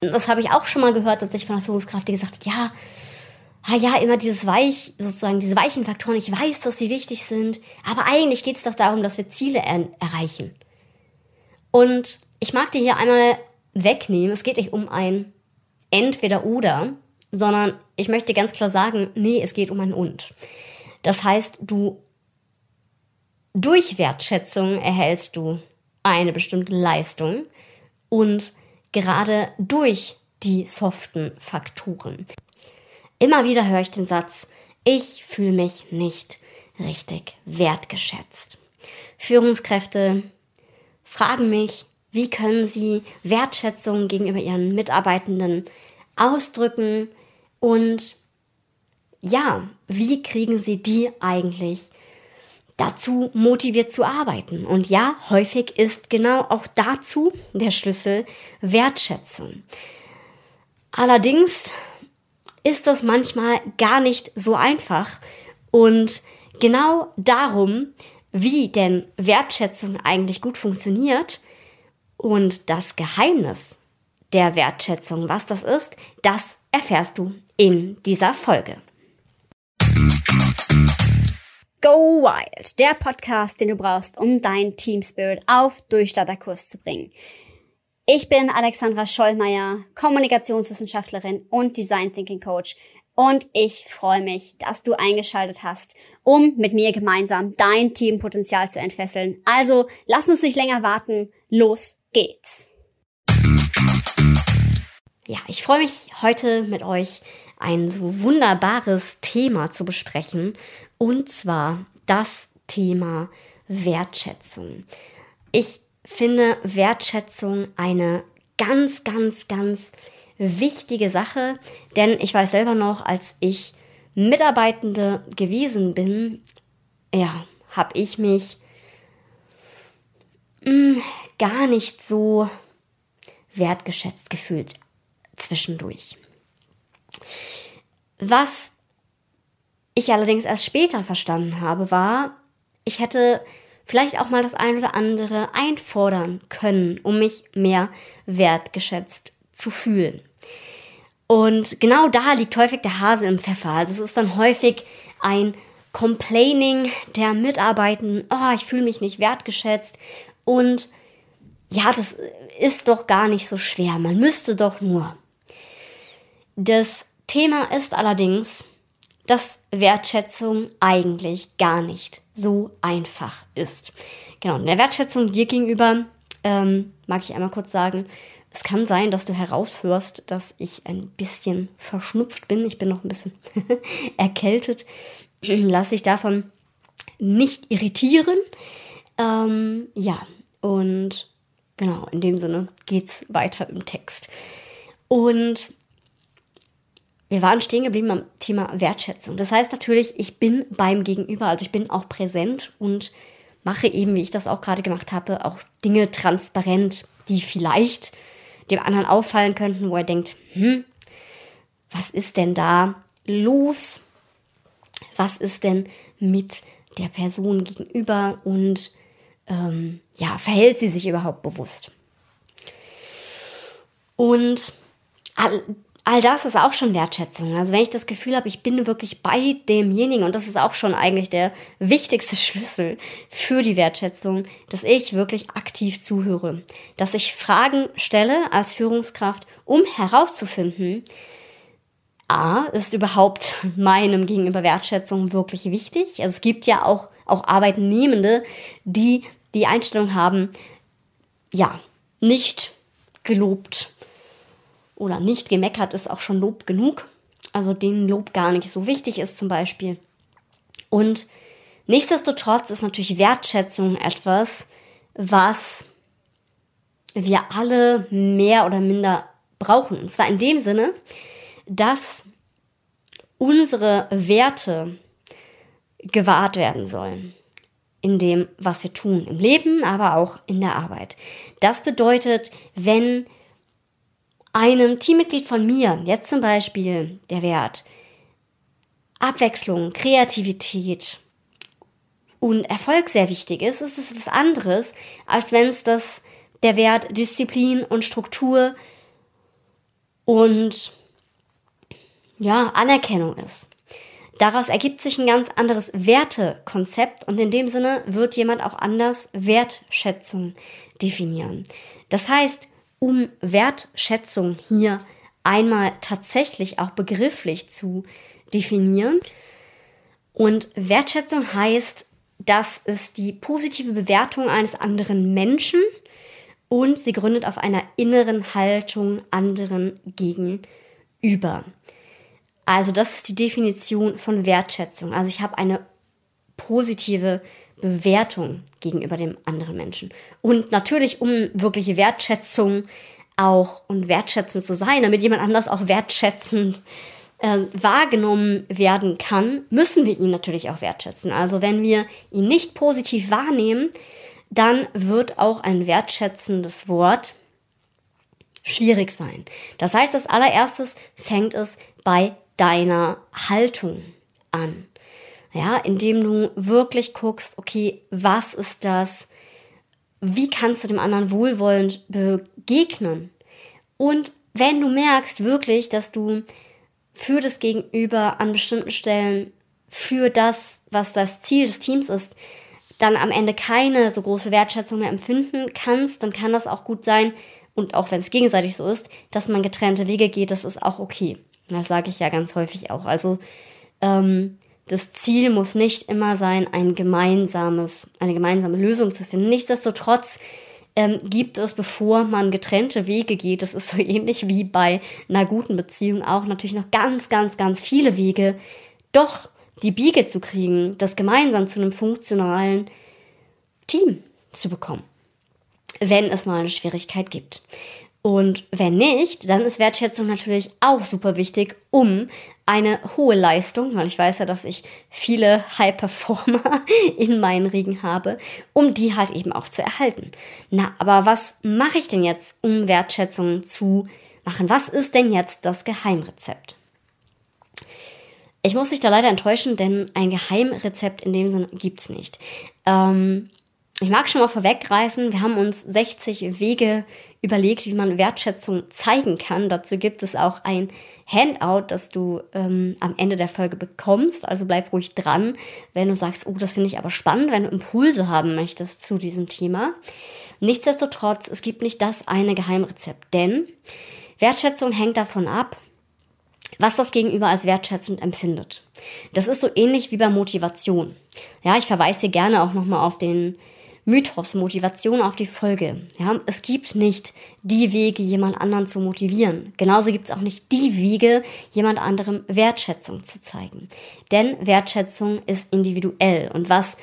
Das habe ich auch schon mal gehört, tatsächlich von einer Führungskraft, die gesagt hat, ja, ah ja, immer dieses Weich, sozusagen diese weichen Faktoren, ich weiß, dass sie wichtig sind, aber eigentlich geht es doch darum, dass wir Ziele er erreichen. Und ich mag dir hier einmal wegnehmen, es geht nicht um ein entweder oder, sondern ich möchte ganz klar sagen, nee, es geht um ein und. Das heißt, du durch Wertschätzung erhältst du eine bestimmte Leistung und gerade durch die soften Faktoren. Immer wieder höre ich den Satz, ich fühle mich nicht richtig wertgeschätzt. Führungskräfte fragen mich, wie können sie Wertschätzung gegenüber ihren Mitarbeitenden ausdrücken und ja, wie kriegen sie die eigentlich dazu motiviert zu arbeiten. Und ja, häufig ist genau auch dazu der Schlüssel Wertschätzung. Allerdings ist das manchmal gar nicht so einfach und genau darum, wie denn Wertschätzung eigentlich gut funktioniert und das Geheimnis der Wertschätzung, was das ist, das erfährst du in dieser Folge. Go Wild, der Podcast, den du brauchst, um dein Team Spirit auf Durchstarterkurs zu bringen. Ich bin Alexandra Schollmeier, Kommunikationswissenschaftlerin und Design Thinking Coach und ich freue mich, dass du eingeschaltet hast, um mit mir gemeinsam dein Teampotenzial zu entfesseln. Also lass uns nicht länger warten, los geht's. Ja, ich freue mich heute mit euch ein so wunderbares Thema zu besprechen, und zwar das Thema Wertschätzung. Ich finde Wertschätzung eine ganz, ganz, ganz wichtige Sache, denn ich weiß selber noch, als ich Mitarbeitende gewesen bin, ja, habe ich mich mh, hm, gar nicht so wertgeschätzt gefühlt zwischendurch. Was ich allerdings erst später verstanden habe, war, ich hätte vielleicht auch mal das ein oder andere einfordern können, um mich mehr wertgeschätzt zu fühlen. Und genau da liegt häufig der Hase im Pfeffer. Also es ist dann häufig ein Complaining der Mitarbeitenden, oh, ich fühle mich nicht wertgeschätzt. Und ja, das ist doch gar nicht so schwer. Man müsste doch nur. Das Thema ist allerdings, dass Wertschätzung eigentlich gar nicht so einfach ist. Genau, in der Wertschätzung dir gegenüber ähm, mag ich einmal kurz sagen, es kann sein, dass du heraushörst, dass ich ein bisschen verschnupft bin. Ich bin noch ein bisschen erkältet. Lass dich davon nicht irritieren. Ähm, ja, und genau, in dem Sinne geht's weiter im Text. Und wir waren stehen geblieben am Thema Wertschätzung. Das heißt natürlich, ich bin beim Gegenüber, also ich bin auch präsent und mache eben, wie ich das auch gerade gemacht habe, auch Dinge transparent, die vielleicht dem anderen auffallen könnten, wo er denkt, hm, was ist denn da los? Was ist denn mit der Person gegenüber und ähm, ja, verhält sie sich überhaupt bewusst? Und all das ist auch schon Wertschätzung. Also wenn ich das Gefühl habe, ich bin wirklich bei demjenigen und das ist auch schon eigentlich der wichtigste Schlüssel für die Wertschätzung, dass ich wirklich aktiv zuhöre, dass ich Fragen stelle als Führungskraft, um herauszufinden, A, ist überhaupt meinem gegenüber Wertschätzung wirklich wichtig? Also es gibt ja auch, auch Arbeitnehmende, die die Einstellung haben, ja, nicht gelobt oder nicht gemeckert ist auch schon Lob genug. Also denen Lob gar nicht so wichtig ist zum Beispiel. Und nichtsdestotrotz ist natürlich Wertschätzung etwas, was wir alle mehr oder minder brauchen. Und zwar in dem Sinne, dass unsere Werte gewahrt werden sollen. In dem, was wir tun, im Leben, aber auch in der Arbeit. Das bedeutet, wenn einem Teammitglied von mir, jetzt zum Beispiel der Wert Abwechslung, Kreativität und Erfolg sehr wichtig ist, ist es was anderes, als wenn es das der Wert Disziplin und Struktur und ja, Anerkennung ist. Daraus ergibt sich ein ganz anderes Wertekonzept und in dem Sinne wird jemand auch anders Wertschätzung definieren. Das heißt, um Wertschätzung hier einmal tatsächlich auch begrifflich zu definieren. Und Wertschätzung heißt, das ist die positive Bewertung eines anderen Menschen und sie gründet auf einer inneren Haltung anderen gegenüber. Also das ist die Definition von Wertschätzung. Also ich habe eine positive Bewertung gegenüber dem anderen Menschen. Und natürlich, um wirkliche Wertschätzung auch und wertschätzend zu sein, damit jemand anders auch wertschätzend äh, wahrgenommen werden kann, müssen wir ihn natürlich auch wertschätzen. Also wenn wir ihn nicht positiv wahrnehmen, dann wird auch ein wertschätzendes Wort schwierig sein. Das heißt, als allererstes fängt es bei deiner Haltung an. Ja, indem du wirklich guckst, okay, was ist das? Wie kannst du dem anderen wohlwollend begegnen? Und wenn du merkst wirklich, dass du für das Gegenüber an bestimmten Stellen für das, was das Ziel des Teams ist, dann am Ende keine so große Wertschätzung mehr empfinden kannst, dann kann das auch gut sein, und auch wenn es gegenseitig so ist, dass man getrennte Wege geht, das ist auch okay. Das sage ich ja ganz häufig auch. Also ähm, das Ziel muss nicht immer sein, ein gemeinsames, eine gemeinsame Lösung zu finden. Nichtsdestotrotz ähm, gibt es, bevor man getrennte Wege geht, das ist so ähnlich wie bei einer guten Beziehung auch natürlich noch ganz, ganz, ganz viele Wege, doch die Biege zu kriegen, das gemeinsam zu einem funktionalen Team zu bekommen, wenn es mal eine Schwierigkeit gibt. Und wenn nicht, dann ist Wertschätzung natürlich auch super wichtig, um eine hohe Leistung, weil ich weiß ja, dass ich viele High-Performer in meinen Riegen habe, um die halt eben auch zu erhalten. Na, aber was mache ich denn jetzt, um Wertschätzung zu machen? Was ist denn jetzt das Geheimrezept? Ich muss dich da leider enttäuschen, denn ein Geheimrezept in dem Sinne gibt's nicht. Ähm, ich mag schon mal vorweggreifen, wir haben uns 60 Wege überlegt, wie man Wertschätzung zeigen kann. Dazu gibt es auch ein Handout, das du ähm, am Ende der Folge bekommst. Also bleib ruhig dran, wenn du sagst, oh, das finde ich aber spannend, wenn du Impulse haben möchtest zu diesem Thema. Nichtsdestotrotz, es gibt nicht das eine Geheimrezept, denn Wertschätzung hängt davon ab, was das Gegenüber als wertschätzend empfindet. Das ist so ähnlich wie bei Motivation. Ja, ich verweise hier gerne auch nochmal auf den Mythos, Motivation auf die Folge. Ja, es gibt nicht die Wege, jemand anderen zu motivieren. Genauso gibt es auch nicht die Wege, jemand anderem Wertschätzung zu zeigen. Denn Wertschätzung ist individuell. Und was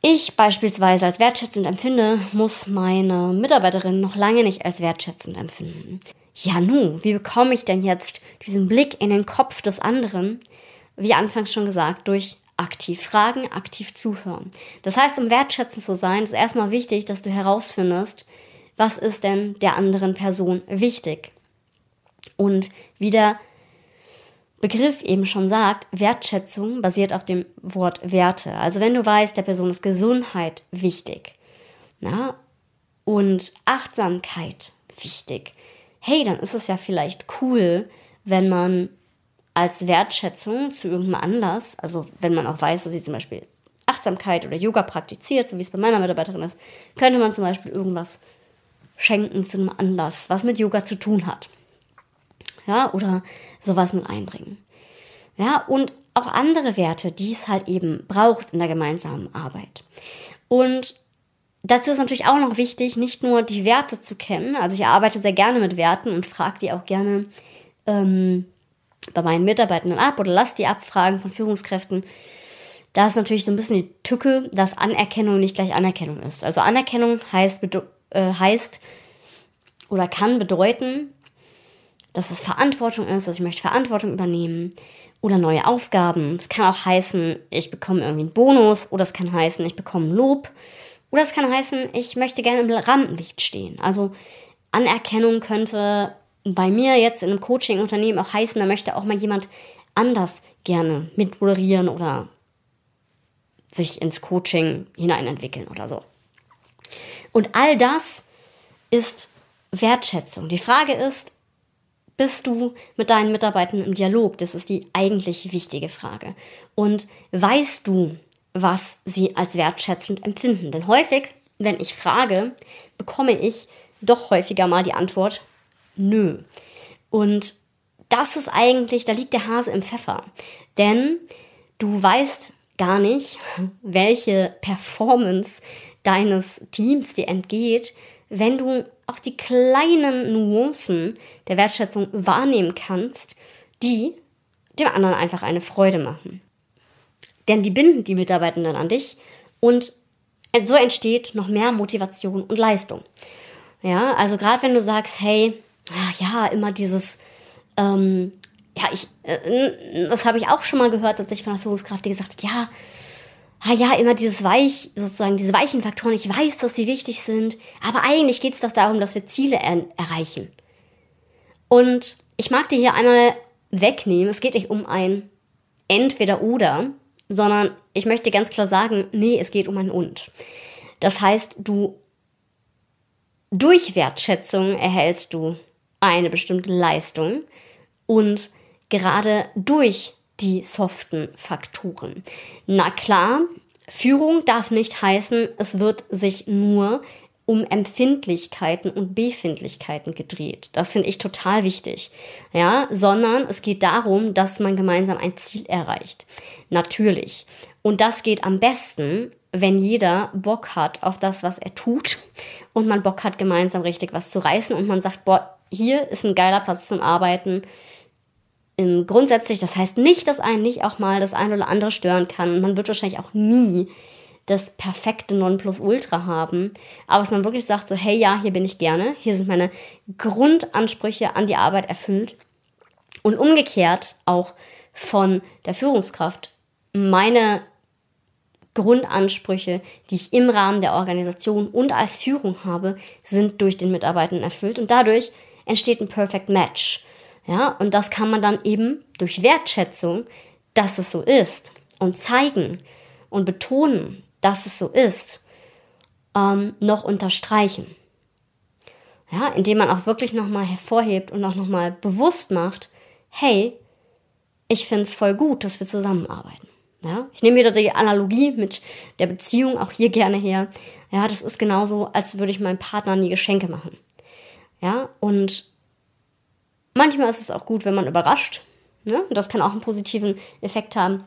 ich beispielsweise als wertschätzend empfinde, muss meine Mitarbeiterin noch lange nicht als wertschätzend empfinden. Ja, nu, wie bekomme ich denn jetzt diesen Blick in den Kopf des anderen? Wie anfangs schon gesagt, durch aktiv fragen, aktiv zuhören. Das heißt, um wertschätzend zu sein, ist erstmal wichtig, dass du herausfindest, was ist denn der anderen Person wichtig. Und wie der Begriff eben schon sagt, Wertschätzung basiert auf dem Wort Werte. Also wenn du weißt, der Person ist Gesundheit wichtig na, und Achtsamkeit wichtig, hey, dann ist es ja vielleicht cool, wenn man als Wertschätzung zu irgendeinem Anlass, also wenn man auch weiß, dass sie zum Beispiel Achtsamkeit oder Yoga praktiziert, so wie es bei meiner Mitarbeiterin ist, könnte man zum Beispiel irgendwas schenken zu einem Anlass, was mit Yoga zu tun hat. Ja, oder sowas mit einbringen. Ja, und auch andere Werte, die es halt eben braucht in der gemeinsamen Arbeit. Und dazu ist natürlich auch noch wichtig, nicht nur die Werte zu kennen. Also ich arbeite sehr gerne mit Werten und frage die auch gerne, ähm, bei meinen Mitarbeitenden ab oder lass die abfragen von Führungskräften. Da ist natürlich so ein bisschen die Tücke, dass Anerkennung nicht gleich Anerkennung ist. Also Anerkennung heißt, äh, heißt oder kann bedeuten, dass es Verantwortung ist, dass ich möchte Verantwortung übernehmen oder neue Aufgaben. Es kann auch heißen, ich bekomme irgendwie einen Bonus oder es kann heißen, ich bekomme Lob oder es kann heißen, ich möchte gerne im Rampenlicht stehen. Also Anerkennung könnte bei mir jetzt in einem Coaching-Unternehmen auch heißen, da möchte auch mal jemand anders gerne mitmoderieren oder sich ins Coaching hineinentwickeln oder so. Und all das ist Wertschätzung. Die Frage ist, bist du mit deinen Mitarbeitern im Dialog? Das ist die eigentlich wichtige Frage. Und weißt du, was sie als wertschätzend empfinden? Denn häufig, wenn ich frage, bekomme ich doch häufiger mal die Antwort, nö. Und das ist eigentlich, da liegt der Hase im Pfeffer. Denn du weißt gar nicht, welche Performance deines Teams dir entgeht, wenn du auch die kleinen Nuancen der Wertschätzung wahrnehmen kannst, die dem anderen einfach eine Freude machen. Denn die binden die Mitarbeitenden an dich und so entsteht noch mehr Motivation und Leistung. Ja, also gerade wenn du sagst, hey, ach ja, immer dieses, ähm, ja, ich, äh, das habe ich auch schon mal gehört, tatsächlich von einer Führungskraft, die gesagt hat, ja, ah ja, immer dieses Weich, sozusagen diese weichen Faktoren, ich weiß, dass sie wichtig sind, aber eigentlich geht es doch darum, dass wir Ziele er erreichen. Und ich mag dir hier einmal wegnehmen, es geht nicht um ein entweder oder, sondern ich möchte ganz klar sagen, nee, es geht um ein und. Das heißt, du durch Wertschätzung erhältst du eine bestimmte Leistung und gerade durch die soften Faktoren. Na klar, Führung darf nicht heißen, es wird sich nur um Empfindlichkeiten und Befindlichkeiten gedreht. Das finde ich total wichtig. Ja, sondern es geht darum, dass man gemeinsam ein Ziel erreicht. Natürlich. Und das geht am besten, wenn jeder Bock hat auf das, was er tut und man Bock hat, gemeinsam richtig was zu reißen und man sagt, boah, hier ist ein geiler Platz zum Arbeiten in grundsätzlich, das heißt nicht, dass einen nicht auch mal das ein oder andere stören kann. Man wird wahrscheinlich auch nie das perfekte Nonplusultra haben. Aber dass man wirklich sagt, so, hey, ja, hier bin ich gerne. Hier sind meine Grundansprüche an die Arbeit erfüllt. Und umgekehrt auch von der Führungskraft meine Grundansprüche, die ich im Rahmen der Organisation und als Führung habe, sind durch den Mitarbeitenden erfüllt. Und dadurch entsteht ein Perfect Match. Ja, und das kann man dann eben durch Wertschätzung, dass es so ist und zeigen und betonen, dass es so ist, ähm, noch unterstreichen. Ja, indem man auch wirklich nochmal hervorhebt und auch nochmal bewusst macht, hey, ich finde es voll gut, dass wir zusammenarbeiten. Ja, ich nehme wieder die Analogie mit der Beziehung auch hier gerne her. Ja, das ist genauso, als würde ich meinem Partner nie Geschenke machen. Ja, und Manchmal ist es auch gut, wenn man überrascht. Ne? Das kann auch einen positiven Effekt haben.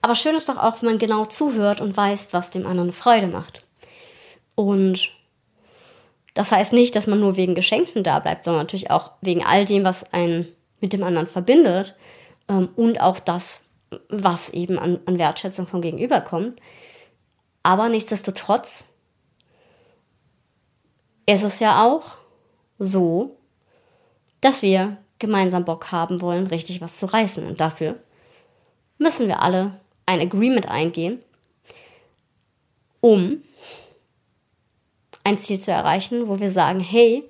Aber schön ist doch auch, wenn man genau zuhört und weiß, was dem anderen Freude macht. Und das heißt nicht, dass man nur wegen Geschenken da bleibt, sondern natürlich auch wegen all dem, was einen mit dem anderen verbindet ähm, und auch das, was eben an, an Wertschätzung vom Gegenüber kommt. Aber nichtsdestotrotz ist es ja auch so, dass wir gemeinsam Bock haben wollen, richtig was zu reißen. Und dafür müssen wir alle ein Agreement eingehen, um ein Ziel zu erreichen, wo wir sagen, hey,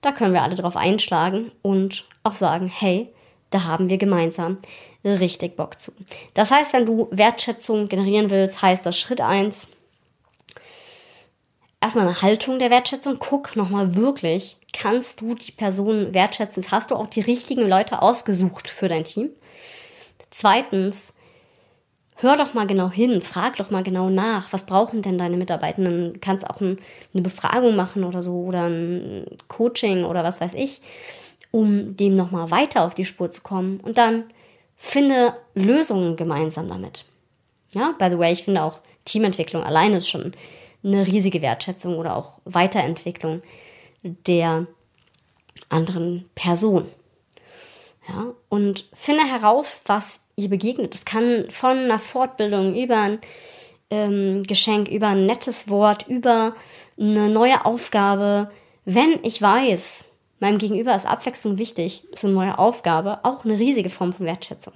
da können wir alle drauf einschlagen und auch sagen, hey, da haben wir gemeinsam richtig Bock zu. Das heißt, wenn du Wertschätzung generieren willst, heißt das Schritt 1, erstmal eine Haltung der Wertschätzung. Guck nochmal wirklich, kannst du die Person wertschätzen? Hast du auch die richtigen Leute ausgesucht für dein Team? Zweitens, hör doch mal genau hin, frag doch mal genau nach, was brauchen denn deine Mitarbeitenden? Kannst auch ein, eine Befragung machen oder so oder ein Coaching oder was weiß ich, um dem nochmal weiter auf die Spur zu kommen. Und dann finde Lösungen gemeinsam damit. Ja, by the way, ich finde auch Teamentwicklung alleine ist schon eine riesige Wertschätzung oder auch Weiterentwicklung der anderen Person. Ja, und finde heraus, was ihr begegnet. Es kann von einer Fortbildung über ein ähm, Geschenk, über ein nettes Wort, über eine neue Aufgabe. Wenn ich weiß, meinem Gegenüber ist Abwechslung wichtig, ist eine neue Aufgabe auch eine riesige Form von Wertschätzung.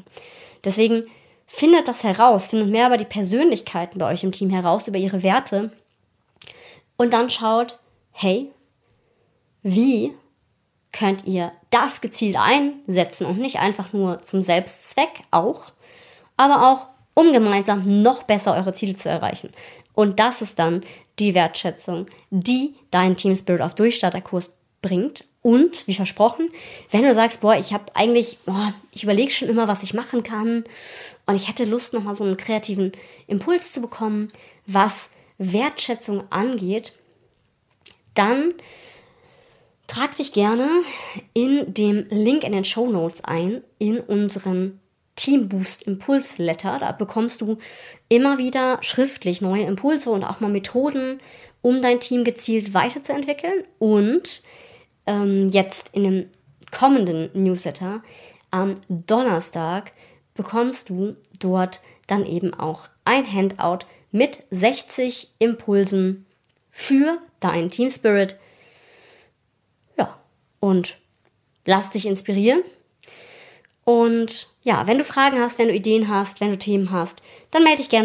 Deswegen findet das heraus, findet mehr über die Persönlichkeiten bei euch im Team heraus, über ihre Werte und dann schaut, hey, wie könnt ihr das gezielt einsetzen und nicht einfach nur zum Selbstzweck auch, aber auch um gemeinsam noch besser eure Ziele zu erreichen. Und das ist dann die Wertschätzung, die deinen Team Spirit auf Durchstarterkurs bringt Und, wie versprochen, wenn du sagst, boah, ich habe eigentlich, boah, ich überlege schon immer, was ich machen kann und ich hätte Lust, nochmal so einen kreativen Impuls zu bekommen, was Wertschätzung angeht, dann trag dich gerne in dem Link in den Show Notes ein in unseren Team Boost Impuls Letter. Da bekommst du immer wieder schriftlich neue Impulse und auch mal Methoden, um dein Team gezielt weiterzuentwickeln. Und ähm, jetzt in dem kommenden Newsletter am Donnerstag bekommst du dort dann eben auch ein Handout mit 60 Impulsen für deinen Team Spirit. Ja, und lass dich inspirieren. Und ja, wenn du Fragen hast, wenn du Ideen hast, wenn du Themen hast, dann melde dich gerne